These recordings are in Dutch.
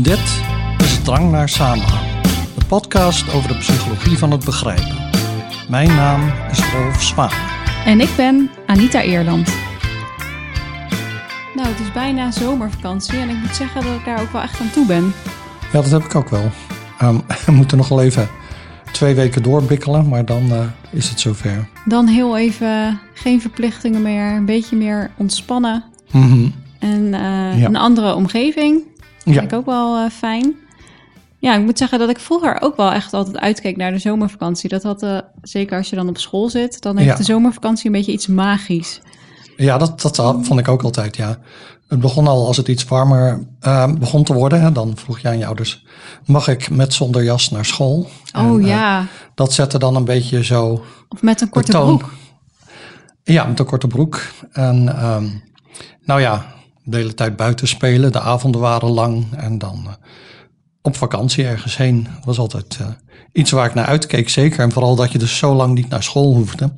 Dit is Drang naar Samenhang, de podcast over de psychologie van het begrijpen. Mijn naam is Rolf Zwaan. En ik ben Anita Eerland. Nou, het is bijna zomervakantie en ik moet zeggen dat ik daar ook wel echt aan toe ben. Ja, dat heb ik ook wel. Um, we moeten nog wel even twee weken doorbikkelen, maar dan uh, is het zover. Dan heel even geen verplichtingen meer, een beetje meer ontspannen. Mm -hmm. En uh, ja. een andere omgeving. Dat Ja. vind ik ook wel uh, fijn. Ja, ik moet zeggen dat ik vroeger ook wel echt altijd uitkeek naar de zomervakantie. Dat had, uh, zeker als je dan op school zit, dan heeft Ja. de zomervakantie een beetje iets magisch. Ja, dat, dat vond ik ook altijd, ja. Het begon al als het iets warmer uh, begon te worden. Hè, dan vroeg je aan je ouders, mag ik met zonder jas naar school? Oh En, eh, ja, dat zette dan een beetje zo of met een korte broek. Ja, met een korte broek. En um, nou ja, de hele tijd buiten spelen. De avonden waren lang. En dan uh, op vakantie ergens heen. Dat was altijd uh, iets waar ik naar uitkeek, zeker. En vooral dat je dus zo lang niet naar school hoefde.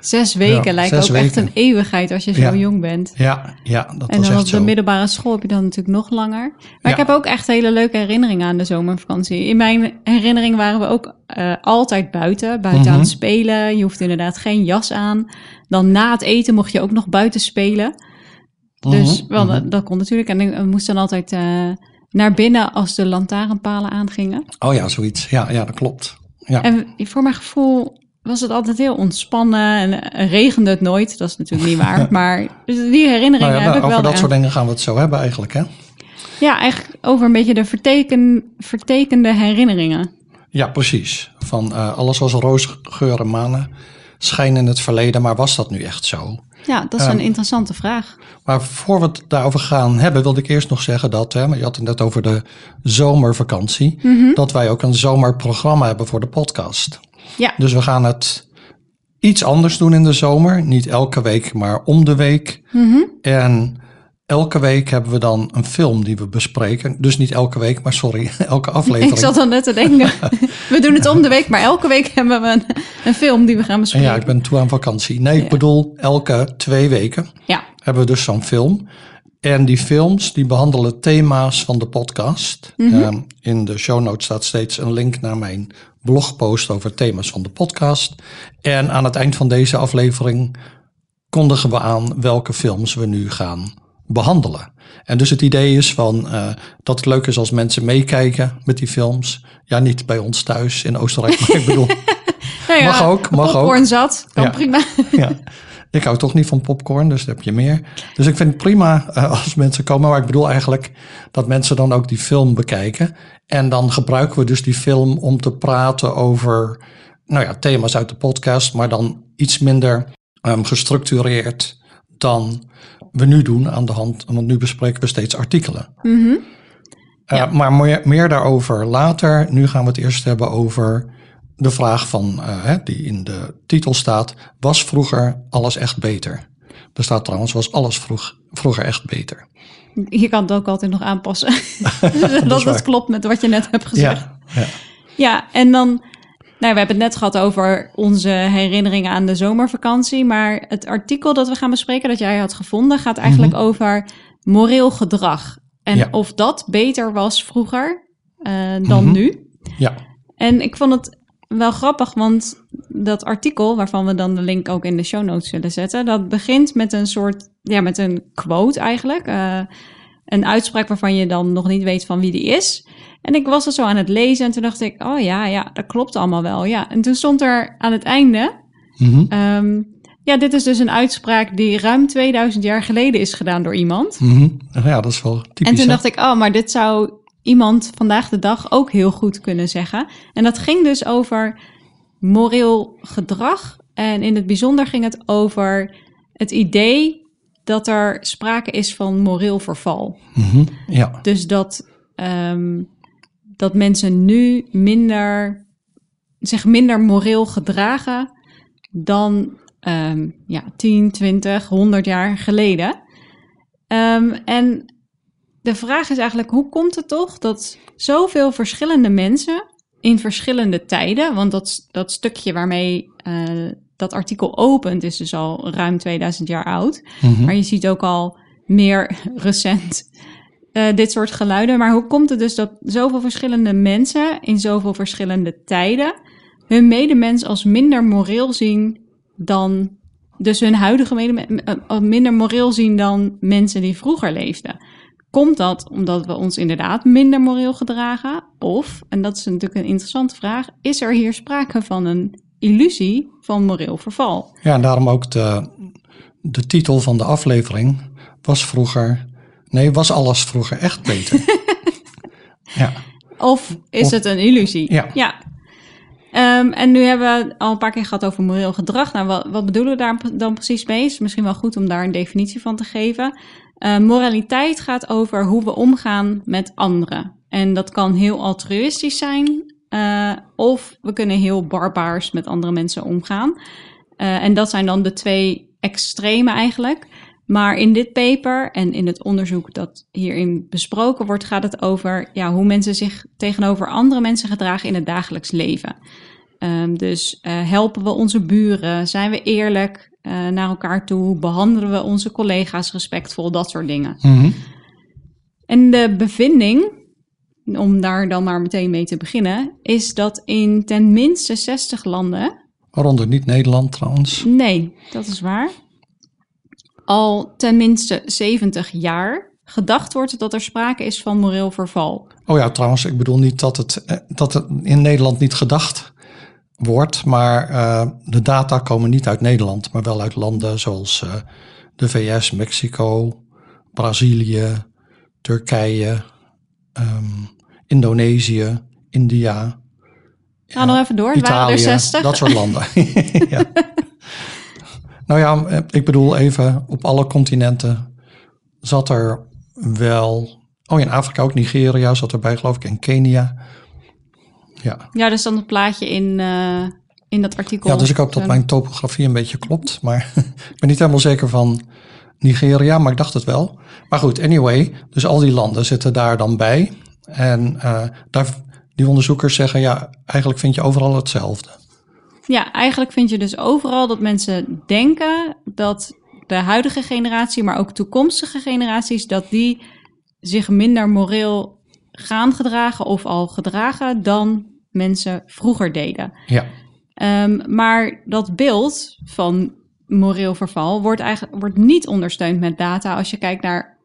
Zes weken Ja, lijkt zes ook echt een eeuwigheid als je zo Ja. jong bent. Ja, ja dat En was dan echt op de zo. middelbare school heb je dan natuurlijk nog langer. Maar Ja. ik heb ook echt hele leuke herinneringen aan de zomervakantie. In mijn herinnering waren we ook uh, altijd buiten, buiten Mhm. aan het spelen. Je hoeft inderdaad geen jas aan. Dan na het eten mocht je ook nog buiten spelen. Dus Mhm, wel, mhm. dat, dat kon natuurlijk. En we moesten dan altijd uh, naar binnen als de lantaarnpalen aangingen. Oh ja, zoiets. Ja, ja dat klopt. Ja. En voor mijn gevoel was het altijd heel ontspannen en uh, regende het nooit. Dat is natuurlijk niet waar. maar dus die herinneringen Nou ja, heb ik over wel dat aan. soort dingen gaan we het zo hebben eigenlijk, hè? Ja, eigenlijk over een beetje de verteken, vertekende herinneringen. Ja, precies. Van uh, alles was en manen. Schijn in het verleden, maar was dat nu echt zo? Ja, dat is Ehm, een interessante vraag. Maar voor we het daarover gaan hebben, wilde ik eerst nog zeggen dat, hè, maar je had het net over de zomervakantie, Mhm. dat wij ook een zomerprogramma hebben voor de podcast. Ja, Dus we gaan het iets anders doen in de zomer. Niet elke week, maar om de week. Mhm. En elke week hebben we dan een film die we bespreken. Dus niet elke week, maar sorry, elke aflevering. ik zat dan net te denken. we doen het om de week, maar elke week hebben we een, een film die we gaan En bespreken. ja, ik ben toe aan vakantie. Nee, ik bedoel, elke twee weken Ja, hebben we dus zo'n film. En die films die behandelen thema's van de podcast. Mhm. Ehm, in de show notes staat steeds een link naar mijn blogpost over thema's van de podcast. En aan het eind van deze aflevering kondigen we aan welke films we nu gaan behandelen. En dus het idee is van uh, dat het leuk is als mensen meekijken met die films. Ja, niet bij ons thuis in Oostenrijk, maar ik bedoel, nou ja, Mag ook, mag popcorn ook. zat, kan Ja. prima. ja. Ik hou toch niet van popcorn, dus daar heb je meer. Dus ik vind het prima uh, als mensen komen. Maar ik bedoel eigenlijk dat mensen dan ook die film bekijken. En dan gebruiken we dus die film om te praten over nou ja, thema's uit de podcast. Maar dan iets minder um, gestructureerd dan we nu doen aan de hand. Want nu bespreken we steeds artikelen. Mm -hmm. uh, ja. Maar meer, meer daarover later. Nu gaan we het eerst hebben over de vraag van, uh, die in de titel staat, was vroeger alles echt beter? Er staat trouwens, was alles vroeg, vroeger echt beter? Je kan het ook altijd nog aanpassen. dat, dat, dat klopt met wat je net hebt gezegd. Ja, ja. ja en dan, nou, we hebben het net gehad over onze herinneringen aan de zomervakantie, maar het artikel dat we gaan bespreken, dat jij had gevonden, gaat eigenlijk mm -hmm. over moreel gedrag. En ja. of dat beter was vroeger uh, dan mm -hmm. nu. Ja. En ik vond het wel grappig, want dat artikel, waarvan we dan de link ook in de show notes zullen zetten, dat begint met een soort, ja, met een quote eigenlijk. Uh, een uitspraak waarvan je dan nog niet weet van wie die is. En ik was er zo aan het lezen en toen dacht ik, oh ja, ja, dat klopt allemaal wel. Ja. En toen stond er aan het einde, mm -hmm. um, ja, dit is dus een uitspraak die ruim 2000 jaar geleden is gedaan door iemand. Mm -hmm. Ja, dat is wel typisch. En toen hè? dacht ik, oh, maar dit zou iemand vandaag de dag ook heel goed kunnen zeggen. En dat ging dus over moreel gedrag. En in het bijzonder ging het over het idee dat er sprake is van moreel verval. Mm -hmm. Ja. Dus dat, um, dat mensen nu minder, zich minder moreel gedragen dan um, ja, 10, 20, 100 jaar geleden. Um, en de vraag is eigenlijk, hoe komt het toch dat zoveel verschillende mensen in verschillende tijden, want dat, dat stukje waarmee uh, dat artikel opent is dus al ruim 2000 jaar oud, Mhm. maar je ziet ook al meer recent eh, dit soort geluiden. Maar hoe komt het dus dat zoveel verschillende mensen in zoveel verschillende tijden hun medemens als minder moreel zien dan, dus hun huidige medemens uh, minder moreel zien dan mensen die vroeger leefden? Komt dat omdat we ons inderdaad minder moreel gedragen? Of, en dat is natuurlijk een interessante vraag, is er hier sprake van een illusie van moreel verval? Ja, en daarom ook de, de titel van de aflevering was vroeger. Nee, was alles vroeger echt beter? ja. Of is het een illusie? Ja. ja. Um, en nu hebben we al een paar keer gehad over moreel gedrag. Nou, wat, wat bedoelen we daar dan precies mee? Is misschien wel goed om daar een definitie van te geven. Uh, moraliteit gaat over hoe we omgaan met anderen. En dat kan heel altruïstisch zijn, uh, of we kunnen heel barbaars met andere mensen omgaan. Uh, en dat zijn dan de twee extreme eigenlijk. Maar in dit paper en in het onderzoek dat hierin besproken wordt, gaat het over ja, hoe mensen zich tegenover andere mensen gedragen in het dagelijks leven. Um, dus uh, helpen we onze buren? Zijn we eerlijk uh, naar elkaar toe? Behandelen we onze collega's respectvol? Dat soort dingen. Mm -hmm. En de bevinding, om daar dan maar meteen mee te beginnen, is dat in ten minste 60 landen. Waaronder niet Nederland trouwens. Nee, dat is waar al tenminste 70 jaar gedacht wordt dat er sprake is van moreel verval. Oh ja, trouwens, ik bedoel niet dat het, eh, dat het in Nederland niet gedacht wordt, maar uh, de data komen niet uit Nederland, maar wel uit landen zoals uh, de VS, Mexico, Brazilië, Turkije, um, Indonesië, India. Ga nog even door, Italië, waren er 60. Dat soort landen. ja. Nou ja, ik bedoel even, op alle continenten zat er wel... Oh, in Afrika ook, Nigeria zat erbij geloof ik, en Kenia. Ja, ja er stond een plaatje in, uh, in dat artikel. Ja, dus ik hoop dat mijn topografie een beetje klopt. Maar ik ben niet helemaal zeker van Nigeria, maar ik dacht het wel. Maar goed, anyway, dus al die landen zitten daar dan bij. En uh, daar, die onderzoekers zeggen, ja, eigenlijk vind je overal hetzelfde. Ja, eigenlijk vind je dus overal dat mensen denken dat de huidige generatie, maar ook toekomstige generaties, dat die zich minder moreel gaan gedragen of al gedragen dan mensen vroeger deden. Ja. Um, maar dat beeld van moreel verval wordt eigenlijk wordt niet ondersteund met data als je kijkt naar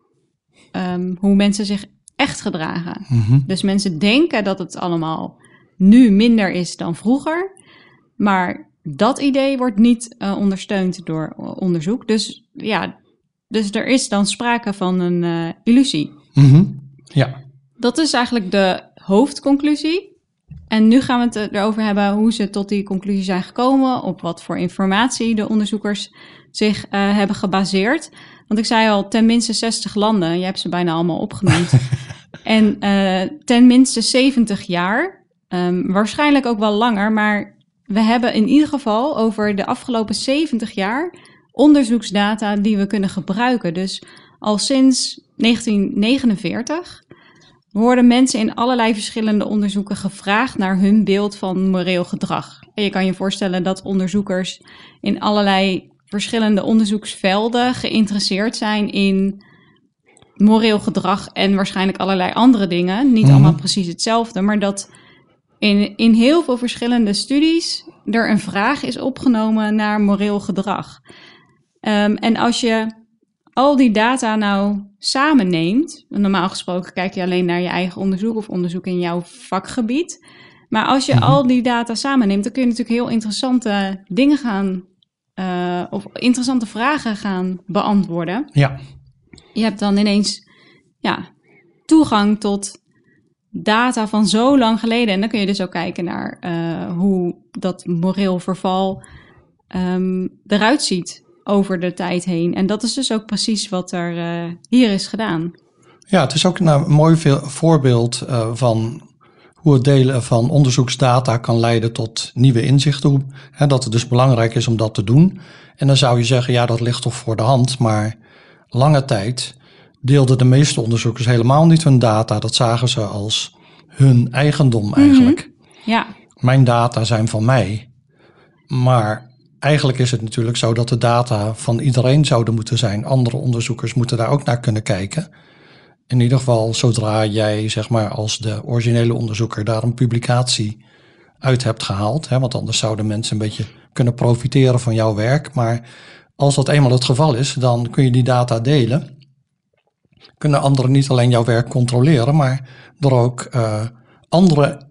um, hoe mensen zich echt gedragen. Mm -hmm. Dus mensen denken dat het allemaal nu minder is dan vroeger. Maar dat idee wordt niet uh, ondersteund door onderzoek. Dus ja, dus er is dan sprake van een uh, illusie. Mm -hmm. Ja. Dat is eigenlijk de hoofdconclusie. En nu gaan we het erover hebben hoe ze tot die conclusie zijn gekomen, op wat voor informatie de onderzoekers zich uh, hebben gebaseerd. Want ik zei al, ten minste 60 landen, je hebt ze bijna allemaal opgenoemd. en ten minste 70 jaar, um, waarschijnlijk ook wel langer, maar we hebben in ieder geval over de afgelopen 70 jaar onderzoeksdata die we kunnen gebruiken. Dus al sinds 1949 worden mensen in allerlei verschillende onderzoeken gevraagd naar hun beeld van moreel gedrag. En je kan je voorstellen dat onderzoekers in allerlei verschillende onderzoeksvelden geïnteresseerd zijn in moreel gedrag en waarschijnlijk allerlei andere dingen. Niet mm-hmm. allemaal precies hetzelfde, maar dat in, in heel veel verschillende studies er een vraag is opgenomen naar moreel gedrag. Um, en als je al die data nou samenneemt, normaal gesproken kijk je alleen naar je eigen onderzoek of onderzoek in jouw vakgebied. Maar als je Mhm. al die data samenneemt, dan kun je natuurlijk heel interessante dingen gaan, uh, of interessante vragen gaan beantwoorden. Ja, Je hebt dan ineens ja, toegang tot data van zo lang geleden. En dan kun je dus ook kijken naar uh, hoe dat moreel verval um, eruit ziet over de tijd heen. En dat is dus ook precies wat er uh, hier is gedaan. ja het is ook een mooi veel- voorbeeld van hoe het delen van onderzoeksdata kan leiden tot nieuwe inzichten. Hè, dat het dus belangrijk is om dat te doen. En dan zou je zeggen, ja, dat ligt toch voor de hand. Maar lange tijd deelden de meeste onderzoekers helemaal niet hun data. Dat zagen ze als hun eigendom eigenlijk. Ja, Mijn data zijn van mij. Maar eigenlijk is het natuurlijk zo dat de data van iedereen zouden moeten zijn. Andere onderzoekers moeten daar ook naar kunnen kijken. in ieder geval zodra jij zeg maar als de originele onderzoeker daar een publicatie uit hebt gehaald. Hè, want anders zouden mensen een beetje kunnen profiteren van jouw werk. Maar als dat eenmaal het geval is, dan kun je die data delen. Kunnen anderen niet alleen jouw werk controleren, maar er ook uh, andere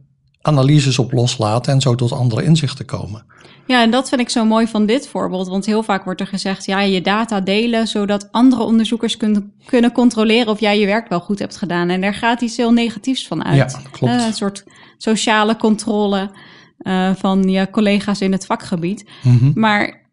analyses op loslaten en zo tot andere inzichten komen. Ja, en dat vind ik zo mooi van dit voorbeeld. Want heel vaak wordt er gezegd, ja, je data delen zodat andere onderzoekers kunnen, kunnen controleren of jij je werk wel goed hebt gedaan. En daar gaat iets heel negatiefs van uit. Ja, klopt. Uh, een soort sociale controle uh, van je collega's in het vakgebied. Mm -hmm. Maar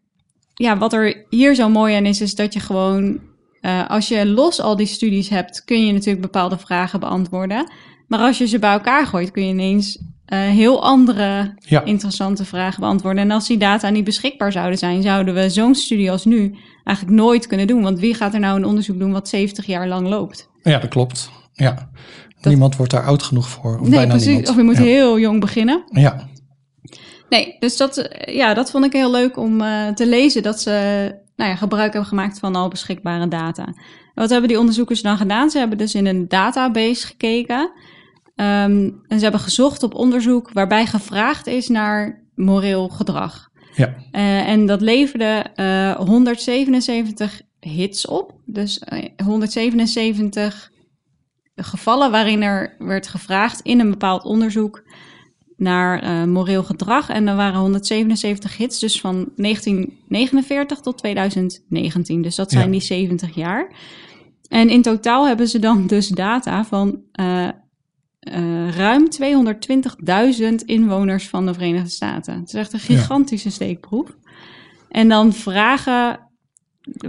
ja, wat er hier zo mooi aan is, is dat je gewoon, uh, als je los al die studies hebt, kun je natuurlijk bepaalde vragen beantwoorden. Maar als je ze bij elkaar gooit, kun je ineens uh, heel andere ja. interessante vragen beantwoorden. En als die data niet beschikbaar zouden zijn, zouden we zo'n studie als nu eigenlijk nooit kunnen doen. Want wie gaat er nou een onderzoek doen wat 70 jaar lang loopt? Ja, dat klopt. Ja. Dat... Niemand wordt daar oud genoeg voor. Of nee, bijna precies. Niemand. Of je moet ja. heel jong beginnen. Ja. Nee, dus dat, ja, dat vond ik heel leuk om uh, te lezen. Dat ze nou ja, gebruik hebben gemaakt van al beschikbare data. Wat hebben die onderzoekers dan gedaan? Ze hebben dus in een database gekeken. Um, en ze hebben gezocht op onderzoek waarbij gevraagd is naar moreel gedrag. Ja. Uh, en dat leverde uh, 177 hits op. Dus uh, 177 gevallen waarin er werd gevraagd in een bepaald onderzoek naar uh, moreel gedrag. En er waren 177 hits, dus van 1949 tot 2019. Dus dat zijn Ja. die 70 jaar. En in totaal hebben ze dan dus data van uh, uh, ruim 220.000 inwoners van de Verenigde Staten. Het is echt een gigantische steekproef. En dan vragen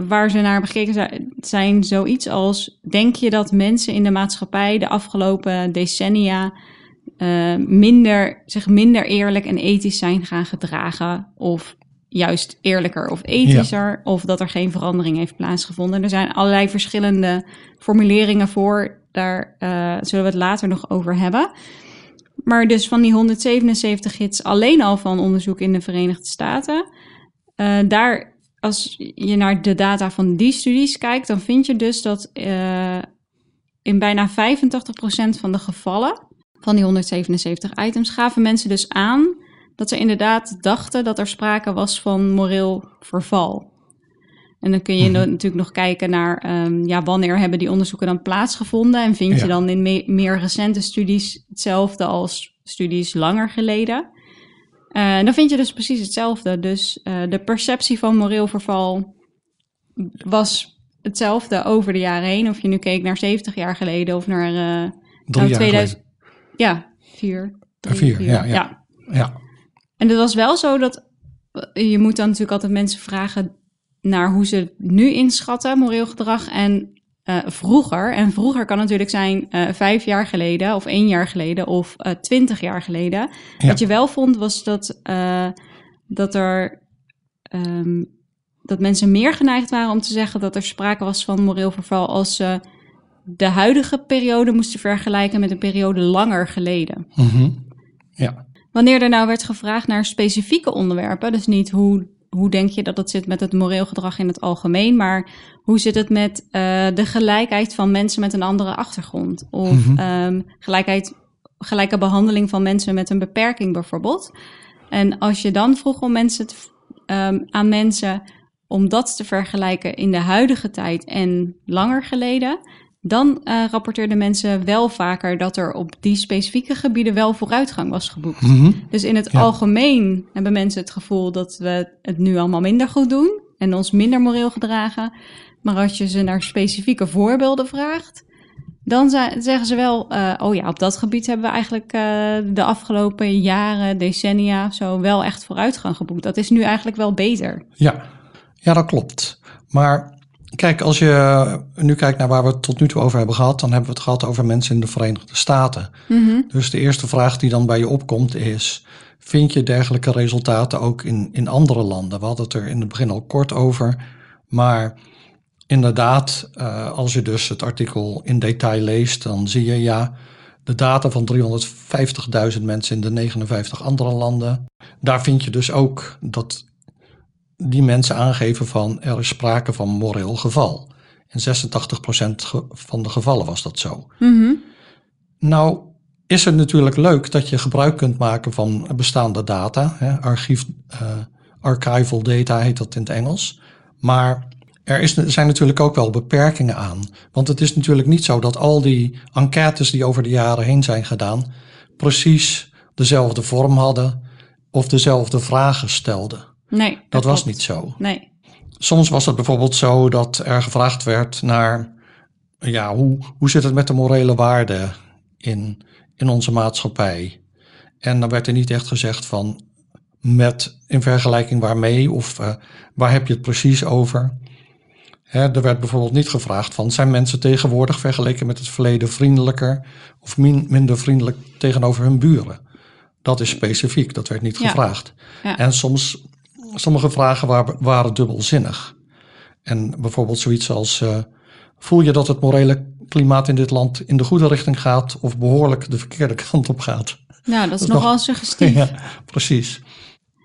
waar ze naar bekeken zijn, zijn zoiets als: denk je dat mensen in de maatschappij de afgelopen decennia uh, minder, zich minder eerlijk en ethisch zijn gaan gedragen? Of juist eerlijker of ethischer? Ja. Of dat er geen verandering heeft plaatsgevonden? Er zijn allerlei verschillende formuleringen voor. Daar uh, zullen we het later nog over hebben. Maar dus van die 177 hits alleen al van onderzoek in de Verenigde Staten. Uh, daar, als je naar de data van die studies kijkt, dan vind je dus dat uh, in bijna 85% van de gevallen van die 177 items gaven mensen dus aan dat ze inderdaad dachten dat er sprake was van moreel verval. En dan kun je mm-hmm. natuurlijk nog kijken naar um, ja, wanneer hebben die onderzoeken dan plaatsgevonden. En vind ja. je dan in me meer recente studies hetzelfde als studies langer geleden. Uh, dan vind je dus precies hetzelfde. Dus uh, de perceptie van moreel verval was hetzelfde over de jaren heen. Of je nu keek naar 70 jaar geleden of naar, uh, jaar 2000. Ja, vier. Drie, vier, vier. Ja, ja. ja. ja. En het was wel zo dat je moet dan natuurlijk altijd mensen vragen naar hoe ze nu inschatten, moreel gedrag, en uh, vroeger. En vroeger kan natuurlijk zijn uh, vijf jaar geleden, of één jaar geleden, of uh, twintig jaar geleden. Ja. Wat je wel vond, was dat, dat er. Um, dat mensen meer geneigd waren om te zeggen dat er sprake was van moreel verval als ze de huidige periode moesten vergelijken met een periode langer geleden. Mm -hmm. Ja. Wanneer er nou werd gevraagd naar specifieke onderwerpen, dus niet hoe hoe denk je dat het zit met het moreel gedrag in het algemeen, maar hoe zit het met uh, de gelijkheid van mensen met een andere achtergrond? Of mm -hmm. um, gelijkheid, gelijke behandeling van mensen met een beperking bijvoorbeeld. En als je dan vroeg om mensen te, um, aan mensen om dat te vergelijken in de huidige tijd en langer geleden, dan uh, rapporteerden mensen wel vaker dat er op die specifieke gebieden wel vooruitgang was geboekt. Mm -hmm. Dus in het ja. algemeen hebben mensen het gevoel dat we het nu allemaal minder goed doen en ons minder moreel gedragen. Maar als je ze naar specifieke voorbeelden vraagt, dan zeggen ze wel: uh, oh ja, op dat gebied hebben we eigenlijk uh, de afgelopen jaren, decennia zo wel echt vooruitgang geboekt. Dat is nu eigenlijk wel beter. Ja, ja dat klopt. Maar Kijk, als je nu kijkt naar waar we het tot nu toe over hebben gehad, dan hebben we het gehad over mensen in de Verenigde Staten. Mm -hmm. Dus de eerste vraag die dan bij je opkomt is: vind je dergelijke resultaten ook in, in andere landen? We hadden het er in het begin al kort over, maar inderdaad, uh, als je dus het artikel in detail leest, dan zie je ja. De data van 350.000 mensen in de 59 andere landen. Daar vind je dus ook dat die mensen aangeven van er is sprake van moreel geval. In 86% ge- van de gevallen was dat zo. Mhm. Nou is het natuurlijk leuk dat je gebruik kunt maken van bestaande data. Hè, archief, eh, archival data heet dat in het Engels. Maar er, is, er zijn natuurlijk ook wel beperkingen aan. Want het is natuurlijk niet zo dat al die enquêtes die over de jaren heen zijn gedaan... precies dezelfde vorm hadden of dezelfde vragen stelden. Nee. Dat was klopt. niet zo. Nee. Soms was het bijvoorbeeld zo dat er gevraagd werd naar ja, hoe, hoe zit het met de morele waarden in, in onze maatschappij? En dan werd er niet echt gezegd van met in vergelijking waarmee of eh, waar heb je het precies over? Hè, er werd bijvoorbeeld niet gevraagd van zijn mensen tegenwoordig vergeleken met het verleden vriendelijker of min- minder vriendelijk tegenover hun buren? Dat is specifiek, dat werd niet Ja. gevraagd. Ja. En soms, sommige vragen waren, dubbelzinnig. En bijvoorbeeld zoiets als, eh, voel je dat het morele klimaat in dit land in de goede richting gaat of behoorlijk de verkeerde kant op gaat? Nou, dat is is nogal nog- suggestief. ja. ja, precies.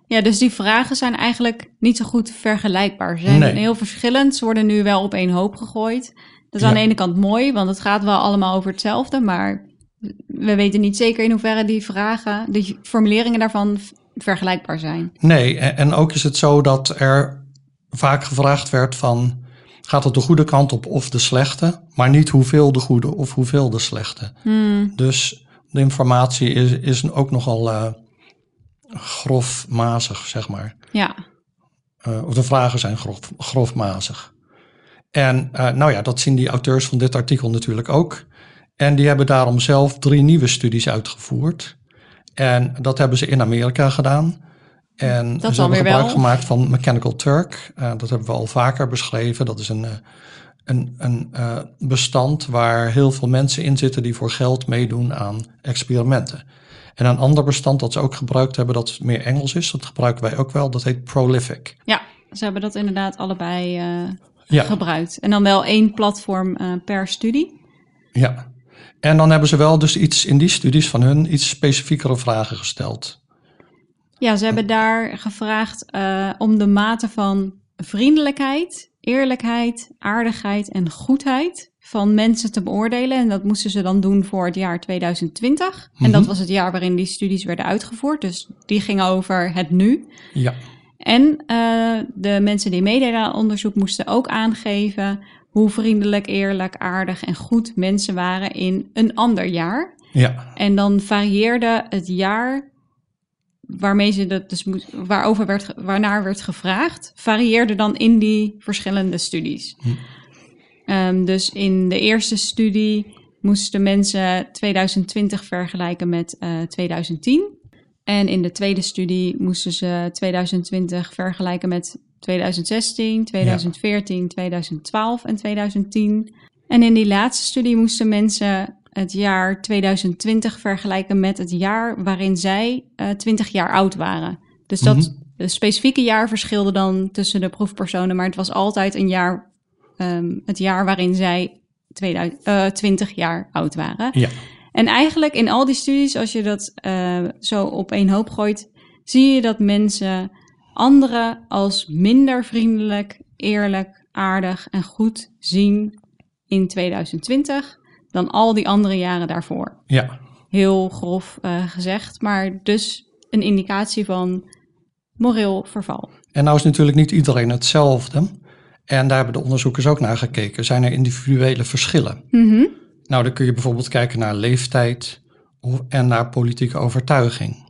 dus die vragen zijn eigenlijk niet zo goed vergelijkbaar. Ze zijn Nee. heel verschillend. Ze worden nu wel op één hoop gegooid. Dat is aan Ja. de ene kant mooi, want het gaat wel allemaal over hetzelfde. Maar we weten niet zeker in hoeverre die vragen, die formuleringen daarvan vergelijkbaar zijn. Nee, en, ook is het zo dat er vaak gevraagd werd van, gaat het de goede kant op of de slechte? Maar niet hoeveel de goede of hoeveel de slechte. Hmm, Dus de informatie is, is ook nogal eh grofmazig, zeg maar. ja, Eh, of de vragen zijn grof, grofmazig. En eh, nou ja, dat zien die auteurs van dit artikel natuurlijk ook. En die hebben daarom zelf drie nieuwe studies uitgevoerd. En dat hebben ze in Amerika gedaan. En Dat ze hebben gebruik wel. gemaakt van Mechanical Turk. Eh, dat hebben we al vaker beschreven. Dat is een, eh, een, een eh, bestand waar heel veel mensen in zitten die voor geld meedoen aan experimenten. En een ander bestand dat ze ook gebruikt hebben, dat meer Engels is, dat gebruiken wij ook wel, dat heet Prolific. ja, ze hebben dat inderdaad allebei Ja, gebruikt. En dan wel één platform per studie. ja. En dan hebben ze wel dus iets in die studies van hun iets specifiekere vragen gesteld. Ja, ze hebben daar gevraagd eh, om de mate van vriendelijkheid, eerlijkheid, aardigheid en goedheid van mensen te beoordelen. En dat moesten ze dan doen voor het jaar 2020. En dat Mhm. was het jaar waarin die studies werden uitgevoerd. Dus die gingen over het nu. Ja, En eh, de mensen die meededen aan onderzoek moesten ook aangeven hoe vriendelijk, eerlijk, aardig en goed mensen waren in een ander jaar. ja, En dan varieerde het jaar waarmee ze dat dus waarover werd, waarnaar werd gevraagd, varieerde dan in die verschillende studies. Hm. Ehm, dus in de eerste studie moesten mensen 2020 vergelijken met eh, 2010. En in de tweede studie moesten ze 2020 vergelijken met 2016, 2014, 2012 en 2010. En in die laatste studie moesten mensen het jaar 2020 vergelijken met het jaar waarin zij eh 20 jaar oud waren. Dus dat Mhm. specifieke jaar verschilde dan tussen de proefpersonen, maar het was altijd een jaar, ehm, het jaar waarin zij 2000, eh, 20 jaar oud waren. ja. En eigenlijk in al die studies, als je dat eh, zo op één hoop gooit, zie je dat mensen anderen als minder vriendelijk, eerlijk, aardig en goed zien in 2020 dan al die andere jaren daarvoor. ja. Heel grof eh, gezegd, maar dus een indicatie van moreel verval. En nou is natuurlijk niet iedereen hetzelfde. En daar hebben de onderzoekers ook naar gekeken. Zijn er individuele verschillen? Mhm. Nou, dan kun je bijvoorbeeld kijken naar leeftijd en naar politieke overtuiging.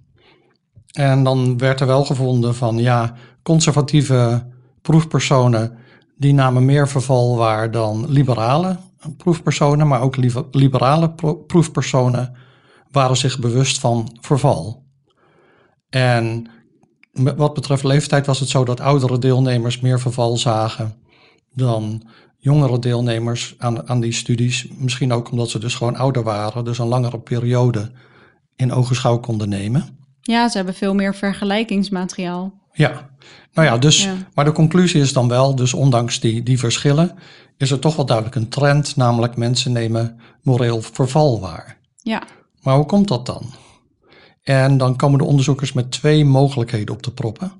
En dan werd er wel gevonden van ja, conservatieve proefpersonen die namen meer verval waar dan liberale proefpersonen, maar ook liberale pro- proefpersonen waren zich bewust van verval. En wat betreft leeftijd was het zo dat oudere deelnemers meer verval zagen dan jongere deelnemers aan, aan die studies. Misschien ook omdat ze dus gewoon ouder waren, dus een langere periode in ogenschouw konden nemen. Ja, ze hebben veel meer vergelijkingsmateriaal. Ja, nou ja, dus, Ja. maar de conclusie is dan wel, dus ondanks die, die verschillen, is er toch wel duidelijk een trend, namelijk mensen nemen moreel verval waar. Ja, Maar hoe komt dat dan? En dan komen de onderzoekers met twee mogelijkheden op te proppen.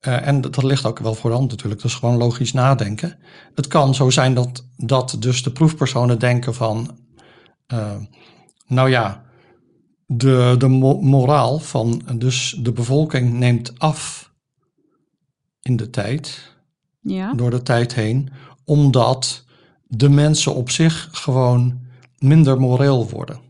eh, en dat, dat ligt ook wel voor de hand natuurlijk, dat is gewoon logisch nadenken. Het kan zo zijn dat, dat dus de proefpersonen denken van, eh, nou ja, de, de mo- moraal van dus de bevolking neemt af in de tijd, Ja. door de tijd heen, omdat de mensen op zich gewoon minder moreel worden.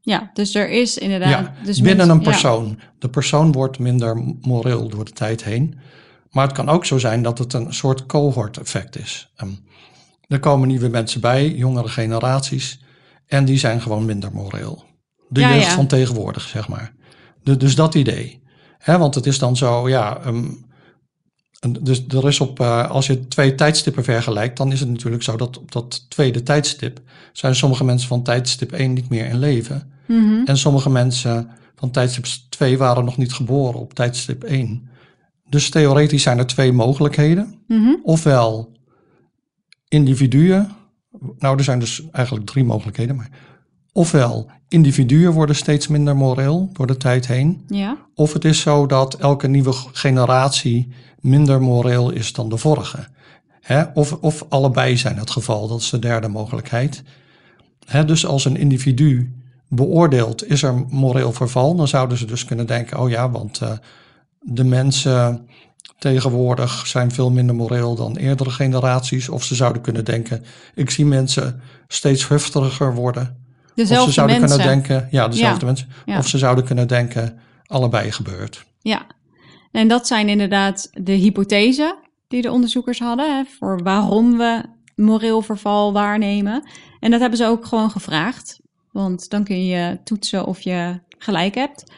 ja, dus er is inderdaad... Ja, dus binnen een ja. persoon. De persoon wordt minder moreel door de tijd heen. Maar het kan ook zo zijn dat het een soort cohort-effect is. Ehm, er komen nieuwe mensen bij, jongere generaties, en die zijn gewoon minder moreel. De Ja, jeugd ja. van tegenwoordig, zeg maar. De- dus dat idee. Hè, want het is dan zo, ja. ehm, dus er is op, eh, als je twee tijdstippen vergelijkt, dan is het natuurlijk zo dat op dat tweede tijdstip zijn sommige mensen van tijdstip 1 niet meer in leven. Mhm. En sommige mensen van tijdstip 2 waren nog niet geboren op tijdstip 1. Dus theoretisch zijn er twee mogelijkheden. Mhm. Ofwel individuen, nou er zijn dus eigenlijk drie mogelijkheden, maar ofwel individuen worden steeds minder moreel door de tijd heen. Ja. Of het is zo dat elke nieuwe generatie minder moreel is dan de vorige. Hè? Of, of allebei zijn het geval, dat is de derde mogelijkheid. Hè, dus als een individu beoordeelt, is er moreel verval, dan zouden ze dus kunnen denken, oh ja, want eh, de mensen tegenwoordig zijn veel minder moreel dan eerdere generaties. Of ze zouden kunnen denken, ik zie mensen steeds heftiger worden. of Dezelfde ze zouden mensen. kunnen denken, ja, dezelfde Ja, mensen. ja. Of ze zouden kunnen denken, allebei gebeurt. Ja, en dat zijn inderdaad de hypothesen die de onderzoekers hadden hè, voor waarom we moreel verval waarnemen. En dat hebben ze ook gewoon gevraagd, want dan kun je toetsen of je gelijk hebt.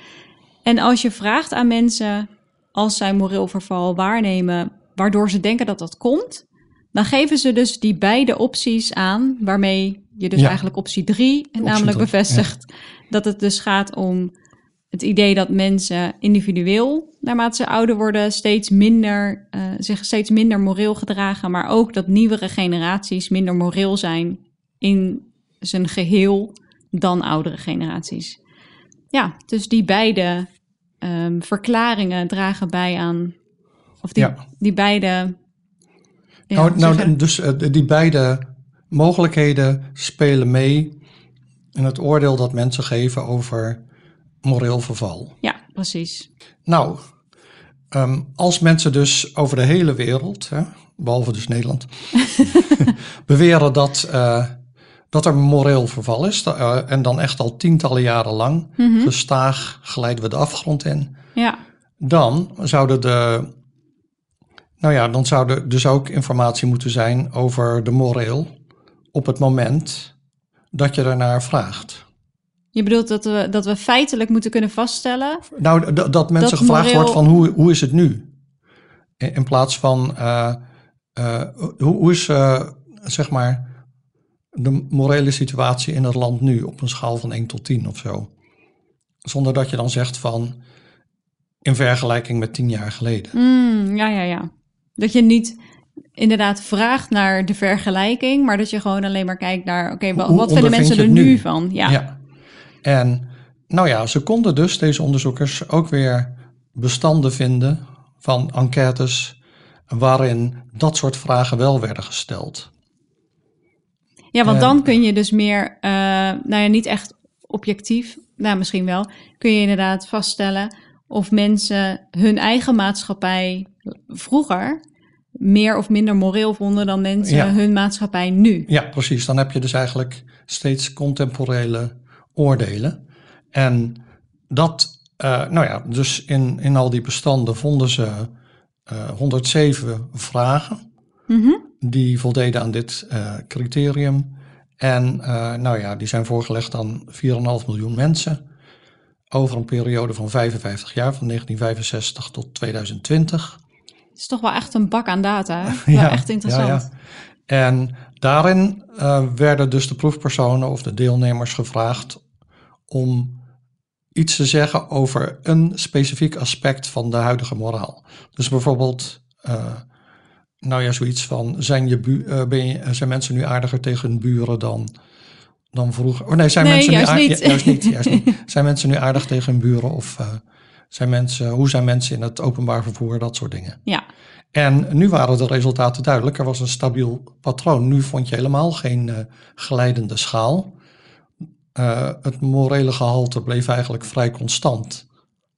En als je vraagt aan mensen als zij moreel verval waarnemen, waardoor ze denken dat dat komt, dan geven ze dus die beide opties aan, waarmee je dus Ja. eigenlijk optie 3 namelijk drie, bevestigt dat het dus gaat om het idee dat mensen individueel, naarmate ze ouder worden, steeds minder, eh, zich steeds minder moreel gedragen, maar ook dat nieuwere generaties minder moreel zijn in zijn geheel dan oudere generaties. Ja, dus die beide ehm, verklaringen dragen bij aan, of die, Ja. die beide. ja, nou, nou, dus eh, die beide mogelijkheden spelen mee in het oordeel dat mensen geven over moreel verval. ja, precies. Nou, ehm, als mensen dus over de hele wereld, hè, behalve dus Nederland, beweren dat, eh, dat er moreel verval is, eh, en dan echt al tientallen jaren lang, Mhm. gestaag glijden we de afgrond in, Ja, dan zouden de, nou ja, dan zou er dus ook informatie moeten zijn over de moreel op het moment dat je ernaar vraagt. je bedoelt dat we, dat we feitelijk moeten kunnen vaststellen. Nou, dat mensen Dat gevraagd moreel- wordt van hoe, hoe is het nu? In, in plaats van eh, eh, hoe, hoe is zeg maar de morele situatie in het land nu op een schaal van 1 tot 10 of zo. Zonder dat je dan zegt van in vergelijking met 10 jaar geleden. Mm, ja, ja, ja. Dat je niet inderdaad vraagt naar de vergelijking, maar dat je gewoon alleen maar kijkt naar, oké, wat vinden mensen er nu nu? van? Ja. Ja. En nou ja, ze konden dus, deze onderzoekers, ook weer bestanden vinden van enquêtes waarin dat soort vragen wel werden gesteld. Ja, want Eh, dan kun je dus meer, eh, nou ja, niet echt objectief, nou misschien wel, kun je inderdaad vaststellen of mensen hun eigen maatschappij vroeger meer of minder moreel vonden dan mensen Ja. hun maatschappij nu. Ja, precies. Dan heb je dus eigenlijk steeds contemporele oordelen. En dat, eh, nou ja, dus in, in al die bestanden vonden ze eh 107 vragen Mhm. Die voldeden aan dit eh, criterium. En eh, nou ja, die zijn voorgelegd aan 4,5 miljoen mensen over een periode van 55 jaar, van 1965 tot 2020. Het is toch wel echt een bak aan data, hè? Wel echt interessant. Ja, ja. En daarin eh, werden dus de proefpersonen of de deelnemers gevraagd om iets te zeggen over een specifiek aspect van de huidige moraal. Dus bijvoorbeeld, nou ja, zoiets van, zijn, je bu- eh, ben je, zijn mensen nu aardiger tegen hun buren dan, dan vroeger? Oh nee, zijn Nee, mensen juist nu aard- niet. Ja, juist niet, juist niet. Zijn mensen nu aardig tegen hun buren of eh, Zijn mensen, hoe zijn mensen in het openbaar vervoer, dat soort dingen. Ja, En nu waren de resultaten duidelijk. Er was een stabiel patroon. Nu vond je helemaal geen eh, glijdende schaal. Het morele gehalte bleef eigenlijk vrij constant.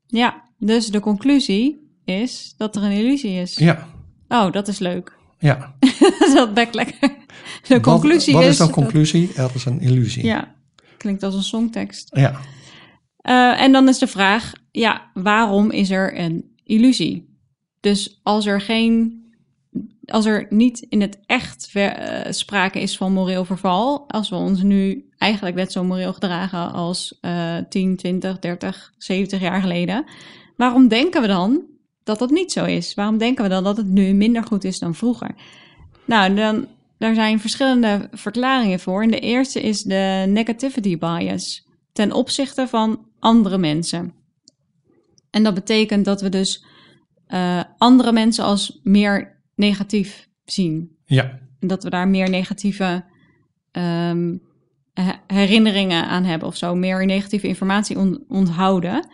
ja. Dus de conclusie is dat er een illusie is. Ja, Oh, dat is leuk. ja. dat bek lekker. De conclusie wat, wat is is... de conclusie? Er is een illusie. Ja, klinkt als een songtekst. ja. Eh, en dan is de vraag, ja, waarom is er een illusie? Dus als er geen, als er niet in het echt ver- eh, sprake is van moreel verval, als we ons nu eigenlijk net zo moreel gedragen als eh 10, 20, 30, 70 jaar geleden, waarom denken we dan dat dat niet zo is? Waarom denken we dan dat het nu minder goed is dan vroeger? Nou, dan, daar zijn verschillende verklaringen voor. En de eerste is de negativity bias ten opzichte van andere mensen. En dat betekent dat we dus eh, andere mensen als meer negatief zien. ja. En dat we daar meer negatieve ehm, he- herinneringen aan hebben of zo. Meer negatieve informatie on- onthouden.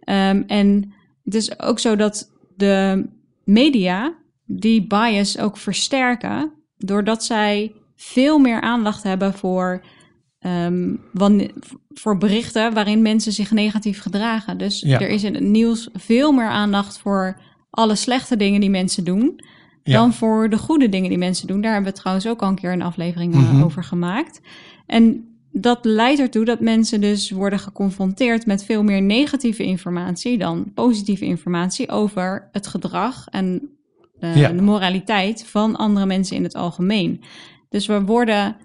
Ehm, en het is ook zo dat de media die bias ook versterken. Doordat zij veel meer aandacht hebben voor, ehm, voor berichten waarin mensen zich negatief gedragen. Dus Ja. er is in het nieuws veel meer aandacht voor alle slechte dingen die mensen doen Ja. dan voor de goede dingen die mensen doen. Daar hebben we trouwens ook al een keer een aflevering eh, Mhm. over gemaakt. En dat leidt ertoe dat mensen dus worden geconfronteerd met veel meer negatieve informatie dan positieve informatie over het gedrag en eh, Ja. de moraliteit van andere mensen in het algemeen. Dus we worden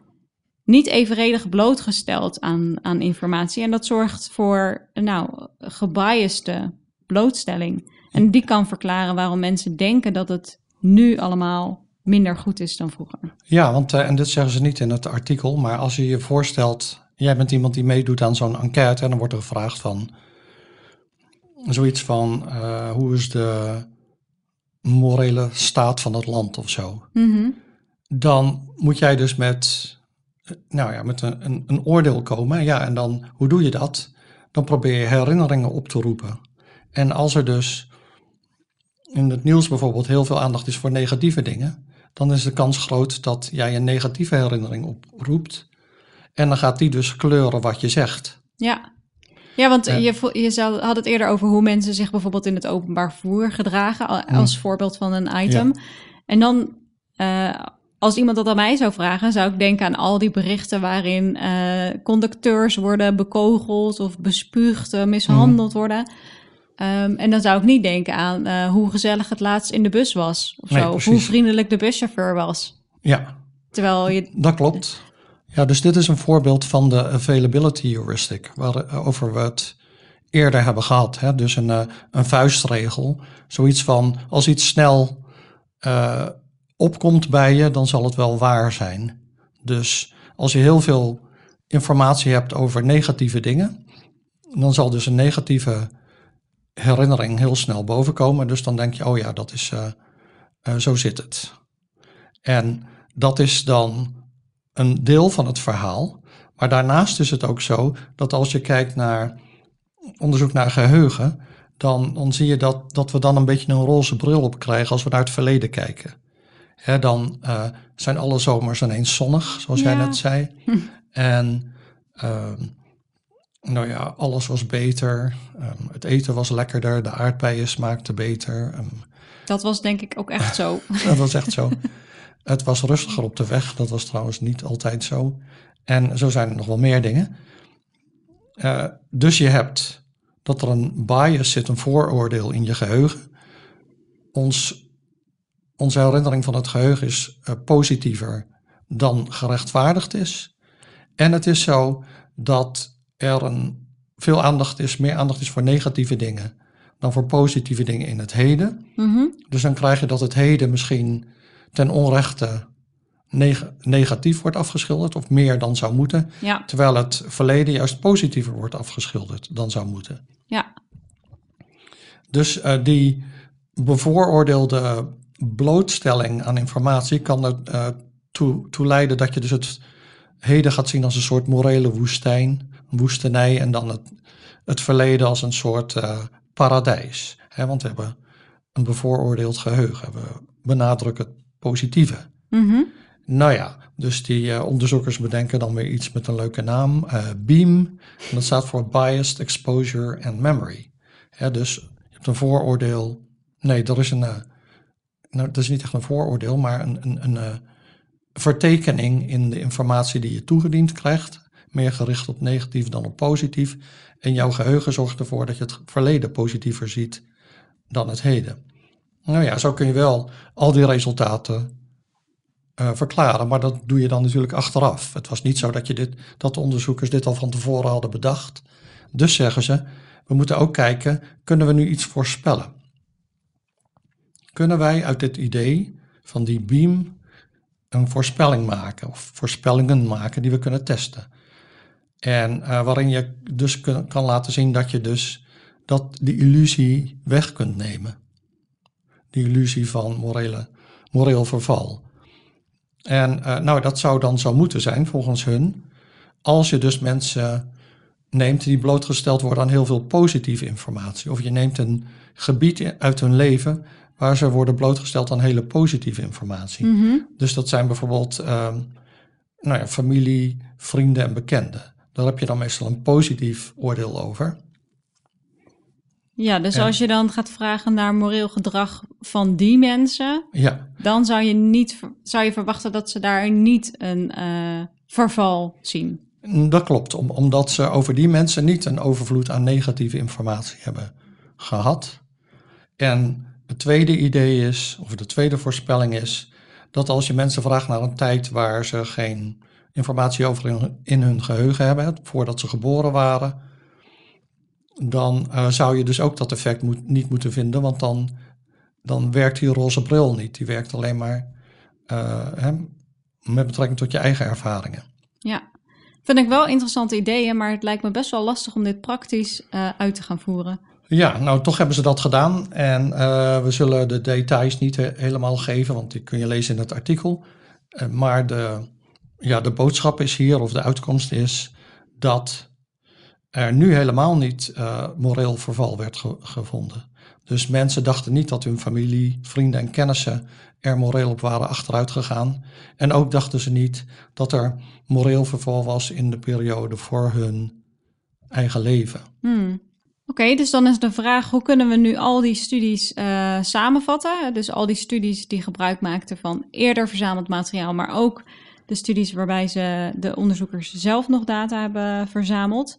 niet evenredig blootgesteld aan, aan informatie. En dat zorgt voor nou, gebiasde blootstelling. En die kan verklaren waarom mensen denken dat het nu allemaal minder goed is dan vroeger. Ja, want, eh, en dit zeggen ze niet in het artikel, maar als je je voorstelt, jij bent iemand die meedoet aan zo'n enquête en dan wordt er gevraagd van zoiets van eh, hoe is de morele staat van het land of zo. Mhm. Dan moet jij dus met, eh, nou ja, met een, een, een oordeel komen. Ja, en dan, hoe doe je dat? Dan probeer je herinneringen op te roepen. En als er dus in het nieuws bijvoorbeeld heel veel aandacht is voor negatieve dingen, dan is de kans groot dat jij een negatieve herinnering oproept. En dan gaat die dus kleuren wat je zegt. Ja. Ja, want je, vo- je zou- had het eerder over hoe mensen zich bijvoorbeeld in het openbaar vervoer gedragen, a- als voorbeeld van een item. En dan, eh, als iemand dat aan mij zou vragen, zou ik denken aan al die berichten waarin eh, conducteurs worden bekogeld of bespuugd, eh, mishandeld worden. Ehm, en dan zou ik niet denken aan eh, hoe gezellig het laatst in de bus was. Of, Nee, zo, of hoe vriendelijk de buschauffeur was. Ja, Terwijl je. dat klopt. Ja, dus dit is een voorbeeld van de availability heuristic, waarover we het eerder hebben gehad. Hè? Dus een, eh, een vuistregel, zoiets van als iets snel eh, opkomt bij je, dan zal het wel waar zijn. Dus als je heel veel informatie hebt over negatieve dingen, dan zal dus een negatieve herinnering heel snel bovenkomen. Dus dan denk je, oh ja, dat is, eh, eh, zo zit het. En dat is dan een deel van het verhaal. Maar daarnaast is het ook zo dat als je kijkt naar onderzoek naar geheugen, dan, dan zie je dat, dat we dan een beetje een roze bril op krijgen als we naar het verleden kijken. Hè, dan eh, zijn alle zomers ineens zonnig, zoals jij net zei. En ehm, nou ja, alles was beter. Ehm, het eten was lekkerder, de aardbeien smaakten beter. Ehm, Dat was denk ik ook echt zo. dat was echt zo. Het was rustiger op de weg. Dat was trouwens niet altijd zo. En zo zijn er nog wel meer dingen. Eh, dus je hebt dat er een bias zit, een vooroordeel in je geheugen. Ons, onze herinnering van het geheugen is eh, positiever dan gerechtvaardigd is. En het is zo dat er een, veel aandacht is, meer aandacht is voor negatieve dingen dan voor positieve dingen in het heden. Mhm. Dus dan krijg je dat het heden misschien ten onrechte neg- negatief wordt afgeschilderd of meer dan zou moeten, Ja, terwijl het verleden juist positiever wordt afgeschilderd dan zou moeten. ja, Dus eh, die bevooroordeelde blootstelling aan informatie kan er eh, toe, leiden dat je dus het heden gaat zien als een soort morele woestijn, woestenij en dan het, het verleden als een soort eh, paradijs. Hè, want we hebben een bevooroordeeld geheugen. We benadrukken het positieve. Mhm. Nou ja, dus die eh, onderzoekers bedenken dan weer iets met een leuke naam. eh, BEAM. En dat staat voor Biased Exposure and Memory. Dus je hebt een vooroordeel. Nee, dat is een. nou, dat is niet echt een vooroordeel, maar een, een, een vertekening in de informatie die je toegediend krijgt. Meer gericht op negatief dan op positief. En jouw geheugen zorgt ervoor dat je het verleden positiever ziet dan het heden. Nou ja, zo kun je wel al die resultaten eh, verklaren, maar dat doe je dan natuurlijk achteraf. Het was niet zo dat, je dit, dat de onderzoekers dit al van tevoren hadden bedacht. Dus zeggen ze, we moeten ook kijken, kunnen we nu iets voorspellen? Kunnen wij uit dit idee van die beam een voorspelling maken of voorspellingen maken die we kunnen testen? En eh, waarin je dus kun- kan laten zien dat je dus dat die illusie weg kunt nemen. Die illusie van morele, moreel verval. En eh, nou, dat zou dan zo moeten zijn volgens hun. Als je dus mensen neemt die blootgesteld worden aan heel veel positieve informatie. Of je neemt een gebied uit hun leven waar ze worden blootgesteld aan hele positieve informatie. Mhm. Dus dat zijn bijvoorbeeld ehm, nou ja, familie, vrienden en bekenden. Daar heb je dan meestal een positief oordeel over. Ja, dus En- als je dan gaat vragen naar moreel gedrag van die mensen, Ja, dan zou je, niet, zou je verwachten dat ze daar niet een eh, verval zien. dat klopt. Om, omdat ze over die mensen niet een overvloed aan negatieve informatie hebben gehad. En het tweede idee is, of de tweede voorspelling is, dat als je mensen vraagt naar een tijd waar ze geen informatie over in, in hun geheugen hebben, voordat ze geboren waren, dan eh, zou je dus ook dat effect moet, niet moeten vinden, want dan, dan werkt die roze bril niet. Die werkt alleen maar eh, hè, met betrekking tot je eigen ervaringen. Ja, vind ik wel interessante ideeën, maar het lijkt me best wel lastig om dit praktisch eh, uit te gaan voeren. Ja, nou toch hebben ze dat gedaan. En we zullen de details niet he- helemaal geven, want die kun je lezen in het artikel. Maar de, ja, de boodschap is hier, of de uitkomst is, dat er nu helemaal niet eh, moreel verval werd ge- gevonden. Dus mensen dachten niet dat hun familie, vrienden en kennissen er moreel op waren achteruit gegaan. En ook dachten ze niet dat er moreel verval was in de periode voor hun eigen leven. Hmm. Oké, dus dan is de vraag: hoe kunnen we nu al die studies eh, samenvatten? Dus al die studies die gebruik maakten van eerder verzameld materiaal, maar ook de studies waarbij ze de onderzoekers zelf nog data hebben verzameld.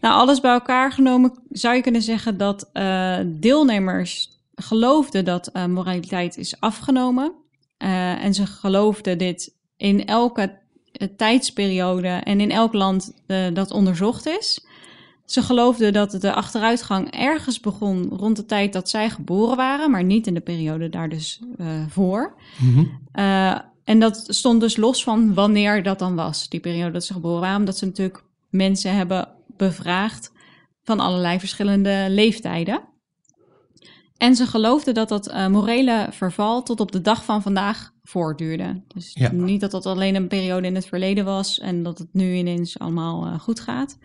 Nou, alles bij elkaar genomen zou je kunnen zeggen dat eh, deelnemers geloofden dat eh, moraliteit is afgenomen. Eh, en ze geloofden dit in elke tijdsperiode en in elk land dat onderzocht is. Ze geloofden dat de achteruitgang ergens begon rond de tijd dat zij geboren waren, maar niet in de periode daar dus voor. Eh, en dat stond dus los van wanneer dat dan was, die periode dat ze geboren waren, omdat ze natuurlijk mensen hebben bevraagd van allerlei verschillende leeftijden. En ze geloofden dat dat eh, morele verval tot op de dag van vandaag voortduurde. Dus Ja. niet dat dat alleen een periode in het verleden was en dat het nu ineens allemaal eh, goed gaat.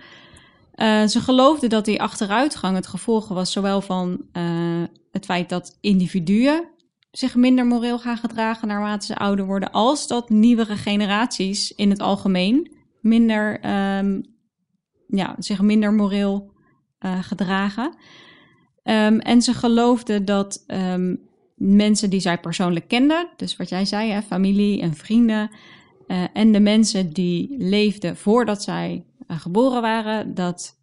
Eh, ze geloofden dat die achteruitgang het gevolg was zowel van het feit dat individuen zich minder moreel gaan gedragen naarmate ze ouder worden, als dat nieuwere generaties in het algemeen minder, ehm, ja, zich minder moreel eh, gedragen. Ehm, en ze geloofden dat ehm, mensen die zij persoonlijk kenden, dus wat jij zei, hè, familie en vrienden, eh, en de mensen die leefden voordat zij eh, geboren waren, dat,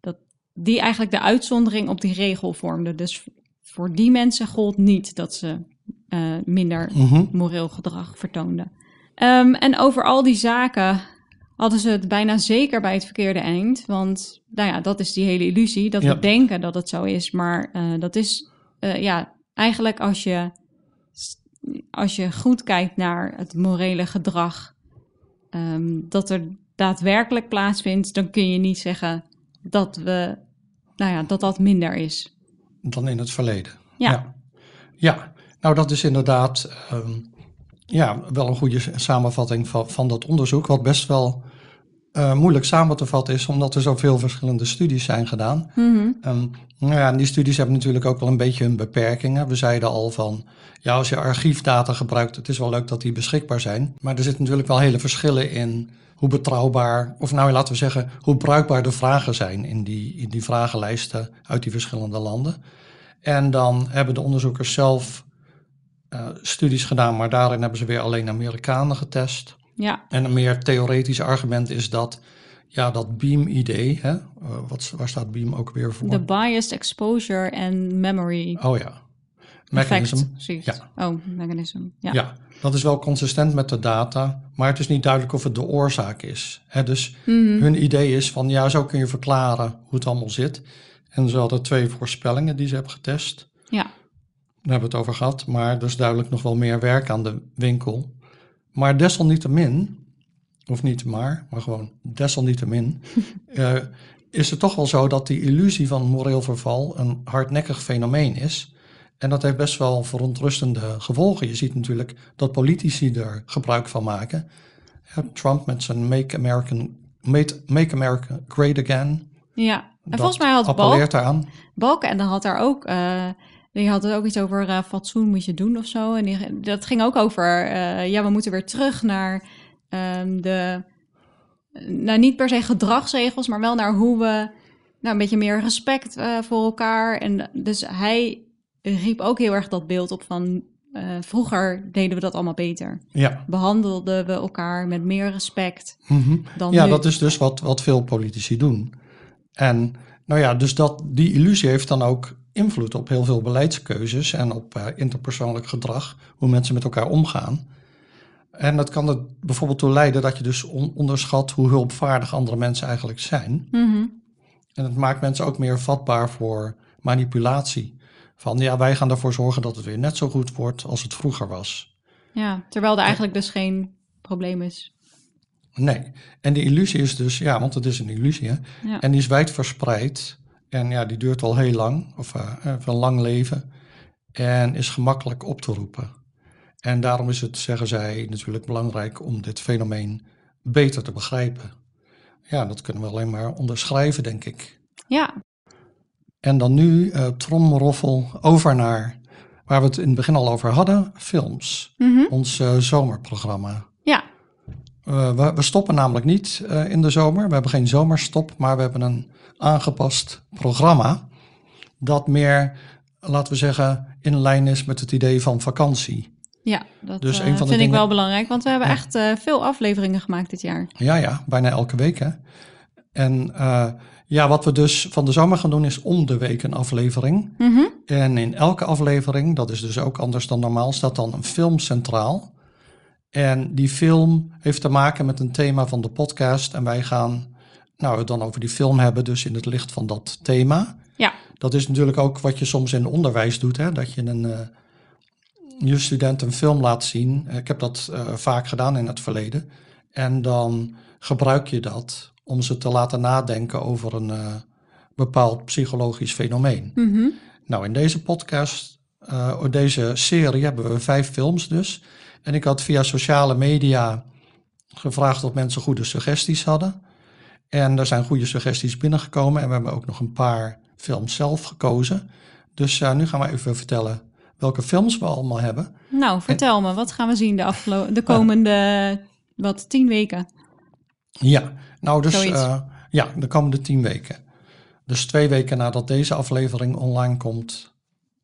dat die eigenlijk de uitzondering op die regel vormden. Dus voor die mensen gold niet dat ze eh, minder Mhm. moreel gedrag vertoonden. Ehm, en over al die zaken hadden ze het bijna zeker bij het verkeerde eind. Want nou ja, dat is die hele illusie, dat Ja. we denken dat het zo is. Maar eh, dat is eh, ja, eigenlijk als je, als je goed kijkt naar het morele gedrag ehm, dat er daadwerkelijk plaatsvindt, dan kun je niet zeggen dat we, nou ja, dat dat minder is. Dan in het verleden. Ja. ja. Ja. nou dat is inderdaad ehm, ja, wel een goede samenvatting van, van dat onderzoek, wat best wel eh, moeilijk samen te vatten is, omdat er zoveel verschillende studies zijn gedaan. Mhm. Ehm, nou ja, en die studies hebben natuurlijk ook wel een beetje hun beperkingen. We zeiden al van, ja, als je archiefdata gebruikt, het is wel leuk dat die beschikbaar zijn. Maar er zitten natuurlijk wel hele verschillen in hoe betrouwbaar, of nou laten we zeggen, hoe bruikbaar de vragen zijn in die, in die vragenlijsten uit die verschillende landen. En dan hebben de onderzoekers zelf eh, studies gedaan, maar daarin hebben ze weer alleen Amerikanen getest. Ja, En een meer theoretisch argument is dat, ja, dat beam-idee, hè, eh, wat, waar staat beam ook weer voor? de biased exposure en memory Oh ja, mechanism. effect. Ja. Oh, mechanism. Ja. Ja. dat is wel consistent met de data, maar het is niet duidelijk of het de oorzaak is. Hè, dus Mhm. hun idee is van, ja, zo kun je verklaren hoe het allemaal zit. En ze hadden twee voorspellingen die ze hebben getest. ja. Daar hebben we het over gehad, maar er is duidelijk nog wel meer werk aan de winkel. Maar desalniettemin, of niet maar, maar gewoon desalniettemin, eh, is het toch wel zo dat die illusie van moreel verval een hardnekkig fenomeen is. En dat heeft best wel verontrustende gevolgen. Je ziet natuurlijk dat politici er gebruik van maken. Trump met zijn Make America, Make, Make America Great Again. ja. En dat volgens mij had Balk, daaraan. Balken en dan had daar ook... eh, die had er ook iets over eh, fatsoen moet je doen of zo. En die, dat ging ook over... eh, ja, we moeten weer terug naar ehm, de... Nou, niet per se gedragsregels, maar wel naar hoe we... Nou, een beetje meer respect voor elkaar. En dus hij riep ook heel erg dat beeld op van... eh, vroeger deden we dat allemaal beter. Ja, Behandelden we elkaar met meer respect Mhm. dan ja nu. dat is dus wat, wat veel politici doen. En nou ja, dus dat, die illusie heeft dan ook invloed op heel veel beleidskeuzes en op eh, interpersoonlijk gedrag, hoe mensen met elkaar omgaan. En dat kan er bijvoorbeeld toe leiden dat je dus on- onderschat hoe hulpvaardig andere mensen eigenlijk zijn. Mhm. En het maakt mensen ook meer vatbaar voor manipulatie. Van ja, wij gaan ervoor zorgen dat het weer net zo goed wordt als het vroeger was. Ja, terwijl er eigenlijk dus geen probleem is. Nee. En die illusie is dus, ja, want het is een illusie, hè? Ja. En die is wijd verspreid. En ja, die duurt al heel lang, of eh, heeft een lang leven. En is gemakkelijk op te roepen. En daarom is het, zeggen zij, natuurlijk belangrijk om dit fenomeen beter te begrijpen. Ja, dat kunnen we alleen maar onderschrijven, denk ik. Ja, En dan nu, eh tromroffel, over naar waar we het in het begin al over hadden, films. Mhm. Ons eh, zomerprogramma. ja, Eh, we, we stoppen namelijk niet in de zomer. We hebben geen zomerstop, maar we hebben een aangepast programma. Dat meer, laten we zeggen, in lijn is met het idee van vakantie. ja. Dat Dus een van de vind ik wel belangrijk, want we hebben Ja. echt veel afleveringen gemaakt dit jaar. Ja, ja, bijna elke week. Hè? En ja, wat we dus van de zomer gaan doen is om de week een aflevering. Mhm. En in elke aflevering, dat is dus ook anders dan normaal, staat dan een film centraal. En die film heeft te maken met een thema van de podcast. En wij gaan nou, het dan over die film hebben, dus in het licht van dat thema. Ja, Dat is natuurlijk ook wat je soms in onderwijs doet, hè? dat je een, eh, je student een film laat zien. Ik heb dat eh, vaak gedaan in het verleden. En dan gebruik je dat om ze te laten nadenken over een eh, bepaald psychologisch fenomeen. Mhm. Nou, in deze podcast, of deze serie hebben we vijf films dus. En ik had via sociale media gevraagd of mensen goede suggesties hadden. En er zijn goede suggesties binnengekomen en we hebben ook nog een paar films zelf gekozen. Dus eh, nu gaan we even vertellen welke films we allemaal hebben. Nou, vertel me, wat gaan we zien de, de komende, wat, tien weken? Ja, nou dus eh, ja, de komende tien weken. Dus twee weken nadat deze aflevering online komt,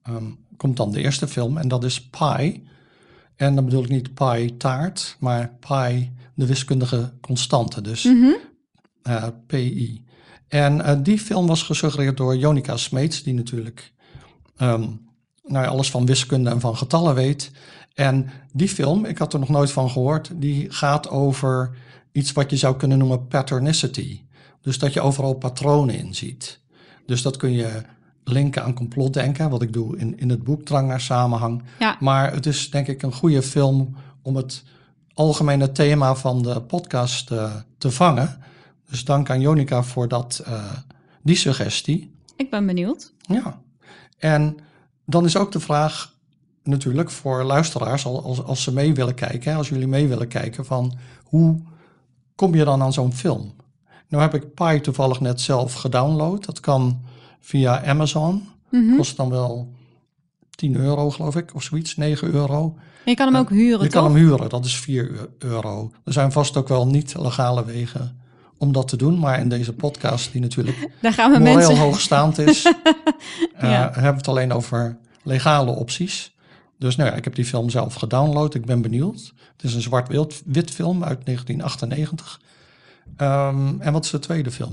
ehm, komt dan de eerste film en dat is Pi. En dan bedoel ik niet Pi taart, maar Pi de wiskundige constante, dus Mhm. eh, PI. En eh, die film was gesuggereerd door Jonica Smeets, die natuurlijk ehm, nou ja, alles van wiskunde en van getallen weet. En die film, ik had er nog nooit van gehoord, die gaat over iets wat je zou kunnen noemen patternicity. Dus dat je overal patronen in ziet. Dus dat kun je linken aan complotdenken, wat ik doe in, in het boek Drang naar Samenhang. Ja. Maar het is denk ik een goede film om het algemene thema van de podcast eh, te vangen. Dus dank aan Jonica voor dat, eh, die suggestie. Ik ben benieuwd. Ja. En dan is ook de vraag natuurlijk voor luisteraars, al- als, als ze mee willen kijken, als jullie mee willen kijken, van hoe kom je dan aan zo'n film? Nou heb ik Pi toevallig net zelf gedownload. Dat kan via Amazon. Mhm. Kost dan wel 10 euro, geloof ik, of zoiets, 9 euro. Je kan hem ook huren, Je toch? kan hem huren, dat is 4 euro. Er zijn vast ook wel niet legale wegen om dat te doen. Maar in deze podcast, die natuurlijk Daar gaan we moreel mensen... hoogstaand is, eh, Ja. hebben we het alleen over legale opties. Dus nou ja, ik heb die film zelf gedownload. Ik ben benieuwd. Het is een zwart-wit film uit 1998. Ehm, en wat is de tweede film?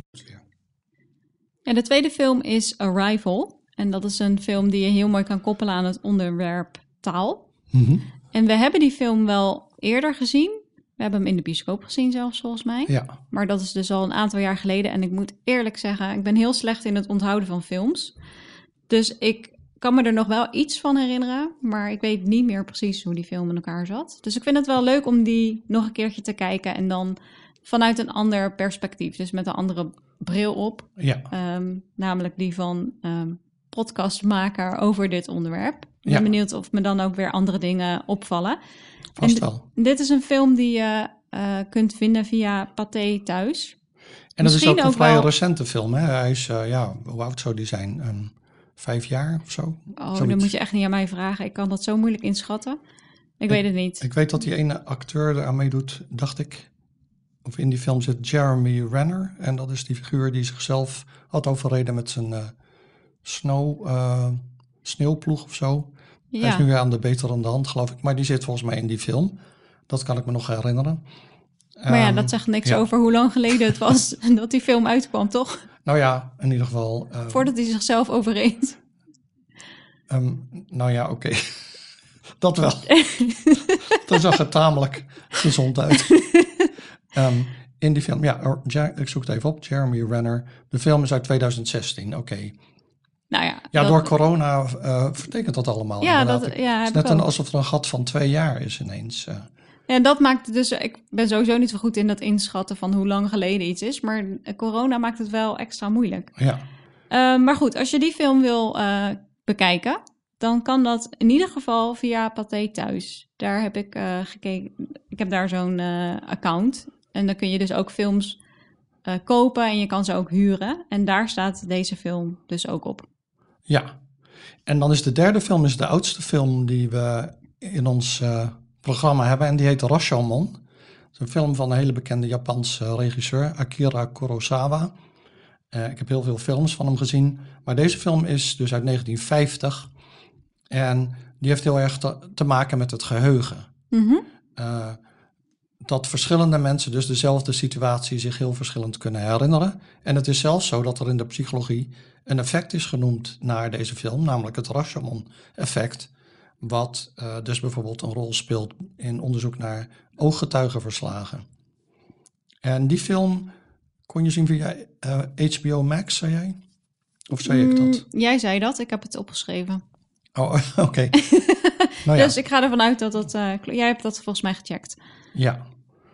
Ja, de tweede film is Arrival. En dat is een film die je heel mooi kan koppelen aan het onderwerp taal. Mhm. En we hebben die film wel eerder gezien. We hebben hem in de bioscoop gezien zelfs, volgens mij. Ja, Maar dat is dus al een aantal jaar geleden. En ik moet eerlijk zeggen, ik ben heel slecht in het onthouden van films. Dus ik kan me er nog wel iets van herinneren. Maar ik weet niet meer precies hoe die film in elkaar zat. Dus ik vind het wel leuk om die nog een keertje te kijken. En dan vanuit een ander perspectief. Dus met een andere bril op. ja, Ehm, namelijk die van ehm podcastmaker over dit onderwerp. Ik ben Ja. benieuwd of me dan ook weer andere dingen opvallen. vast wel. Dit is een film die je eh, kunt vinden via Pathé Thuis. En dat is ook een vrij wel- recente film. Hè? Hij is, eh, ja, hoe oud zou die zijn? Ehm, vijf jaar of zo? Oh, Zoiets. dan moet je echt niet aan mij vragen. Ik kan dat zo moeilijk inschatten. Ik weet het niet. Ik weet dat die ene acteur eraan meedoet, dacht ik. Of in die film zit Jeremy Renner. En dat is die figuur die zichzelf had overreden met zijn eh, snow, eh, sneeuwploeg of zo. Hij is nu weer aan de beterende hand, geloof ik. Maar die zit volgens mij in die film. Dat kan ik me nog herinneren. Maar ja, Ehm, dat zegt niks ja. over hoe lang geleden het was dat die film uitkwam, toch? Nou ja, in ieder geval. eh, Voordat hij zichzelf overreed. ehm, nou ja, oké. dat wel. dat zag er tamelijk gezond uit. Ehm, in die film, ja, ik zoek het even op. Jeremy Renner. De film is uit 2016, oké. Nou ja, Ja, dat- door corona eh vertekent dat allemaal. Ja, inderdaad. dat- ja, het is net een, alsof er een gat van twee jaar is ineens. eh. Ja, dat maakt dus. Ik ben sowieso niet zo goed in dat inschatten van hoe lang geleden iets is. Maar corona maakt het wel extra moeilijk. ja, Eh, maar goed, als je die film wil eh, bekijken, dan kan dat in ieder geval via Pathé Thuis. Daar heb ik eh, gekeken. Ik heb daar zo'n account. En dan kun je dus ook films kopen en je kan ze ook huren. En daar staat deze film dus ook op. ja. En dan is de derde film is de oudste film die we in ons programma hebben. En die heet Rashomon. Het is een film van een hele bekende Japanse regisseur, Akira Kurosawa. Eh, ik heb heel veel films van hem gezien. Maar deze film is dus uit 1950. En die heeft heel erg te, te maken met het geheugen. Mhm. eh, dat verschillende mensen dus dezelfde situatie zich heel verschillend kunnen herinneren. En het is zelfs zo dat er in de psychologie een effect is genoemd naar deze film, namelijk het Rashomon-effect, wat eh, dus bijvoorbeeld een rol speelt in onderzoek naar ooggetuigenverslagen. En die film kon je zien via eh, HBO Max, zei jij? Of zei ik dat? Mm, jij zei dat, ik heb het opgeschreven. Oh, oké. nou ja. Dus ik ga ervan uit dat dat. eh, jij hebt dat volgens mij gecheckt. Ja,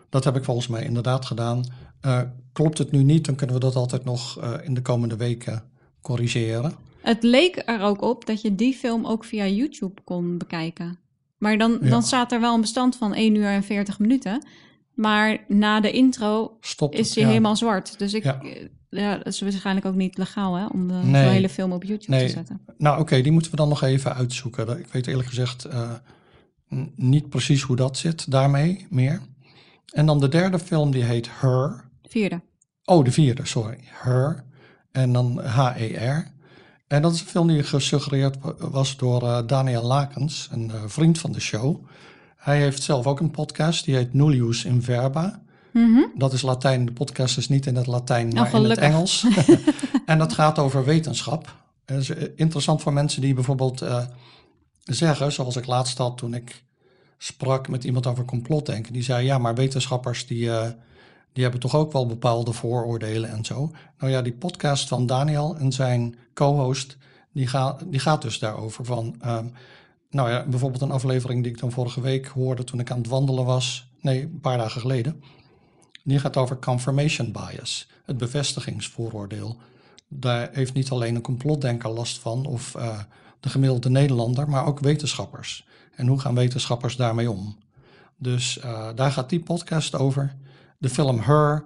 dat heb ik volgens mij inderdaad gedaan. Eh, klopt het nu niet, dan kunnen we dat altijd nog eh, in de komende weken corrigeren. Het leek er ook op dat je die film ook via YouTube kon bekijken. Maar dan, Ja. dan staat er wel een bestand van 1 uur en 40 minuten. Maar na de intro is hij ja. helemaal zwart. Dus ik, Ja. eh, ja, dat is waarschijnlijk ook niet legaal hè, om de Nee. hele film op YouTube Nee. te zetten. Nou, oké, die moeten we dan nog even uitzoeken. Ik weet eerlijk gezegd eh, niet precies hoe dat zit daarmee meer. En dan de derde film, die heet Her. Vierde. Oh, de vierde, sorry. Her. En dan H-E-R. En dat is een film die gesuggereerd wa- was door eh, Daniel Lakens, een eh, vriend van de show. Hij heeft zelf ook een podcast, die heet Nullius in Verba. Mhm. Dat is Latijn, de podcast is niet in het Latijn, Oh, maar in het. Engels. en dat gaat over wetenschap. Dat is eh, interessant voor mensen die bijvoorbeeld zeggen, zoals ik laatst had toen ik sprak met iemand over complotdenken. Die zei, ja, maar wetenschappers die, die hebben toch ook wel bepaalde vooroordelen en zo. Nou ja, die podcast van Daniel en zijn co-host, die, die gaat dus daarover van... ehm, nou ja, bijvoorbeeld een aflevering die ik dan vorige week hoorde toen ik aan het wandelen was. Nee, een paar dagen geleden. Die gaat over confirmation bias, het bevestigingsvooroordeel. Daar heeft niet alleen een complotdenker last van of eh, de gemiddelde Nederlander, maar ook wetenschappers. En hoe gaan wetenschappers daarmee om? Dus eh, daar gaat die podcast over. De film Her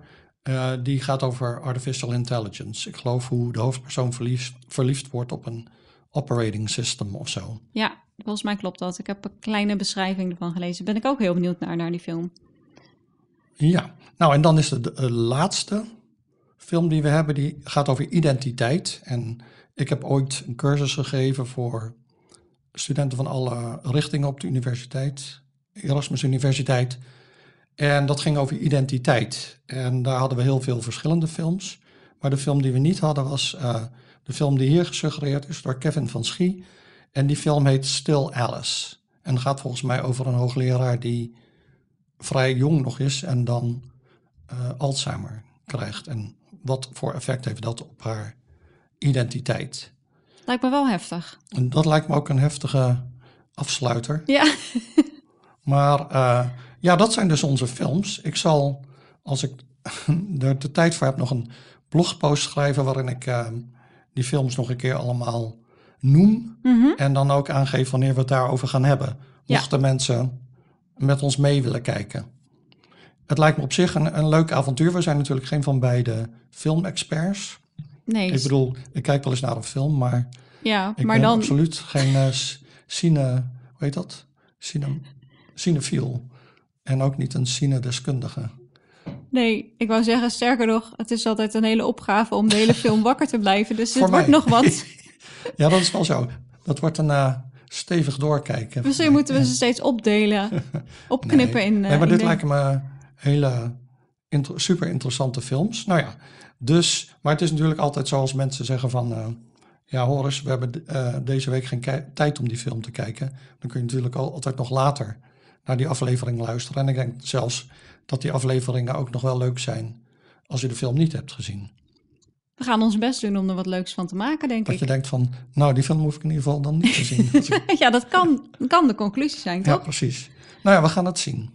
Eh, die gaat over artificial intelligence. Ik geloof hoe de hoofdpersoon verliefd, verliefd wordt op een operating system of zo. Ja, volgens mij klopt dat. Ik heb een kleine beschrijving ervan gelezen. Ben ik ook heel benieuwd naar, naar die film. Ja, nou en dan is de, de laatste film die we hebben, die gaat over identiteit. En ik heb ooit een cursus gegeven voor studenten van alle richtingen op de universiteit, Erasmus Universiteit. En dat ging over identiteit. En daar hadden we heel veel verschillende films. Maar de film die we niet hadden was uh, de film die hier gesuggereerd is door Kevin van Schie. En die film heet Still Alice. En gaat volgens mij over een hoogleraar die vrij jong nog is en dan uh, Alzheimer krijgt. En wat voor effect heeft dat op haar identiteit? Lijkt me wel heftig. En dat lijkt me ook een heftige afsluiter. Ja. maar uh, ja, dat zijn dus onze films. Ik zal, als ik er de tijd voor heb, nog een blogpost schrijven waarin ik uh, die films nog een keer allemaal noem. Mhm. En dan ook aangeef wanneer we het daarover gaan hebben. Mochten mensen met ons mee willen kijken. Het lijkt me op zich een, een leuk avontuur. We zijn natuurlijk geen van beide filmexperts. Nee. Ik bedoel, ik kijk wel eens naar een film, maar ja, ik maar ben dan... absoluut geen uh, cine, hoe heet dat? Cine, cinefiel. En ook niet een cinedeskundige. Nee, ik wou zeggen, sterker nog, het is altijd een hele opgave om de hele film wakker te blijven. Dus het wordt nog wat. ja, dat is wel zo. Dat wordt een uh, stevig doorkijken. Misschien moeten we ze steeds opdelen, opknippen nee. in. Uh, nee, maar in dit de... lijken me hele inter super interessante films. Nou ja, dus, maar het is natuurlijk altijd zoals mensen zeggen van, uh, ja Horace, we hebben uh, deze week geen tijd om die film te kijken. Dan kun je natuurlijk al, altijd nog later naar die aflevering luisteren. En ik denk zelfs dat die afleveringen ook nog wel leuk zijn als je de film niet hebt gezien. We gaan ons best doen om er wat leuks van te maken, denk dat ik. Dat je denkt van, nou die film hoef ik in ieder geval dan niet te zien. ja, dat kan, kan de conclusie zijn, toch? Ja, precies. Nou ja, we gaan het zien.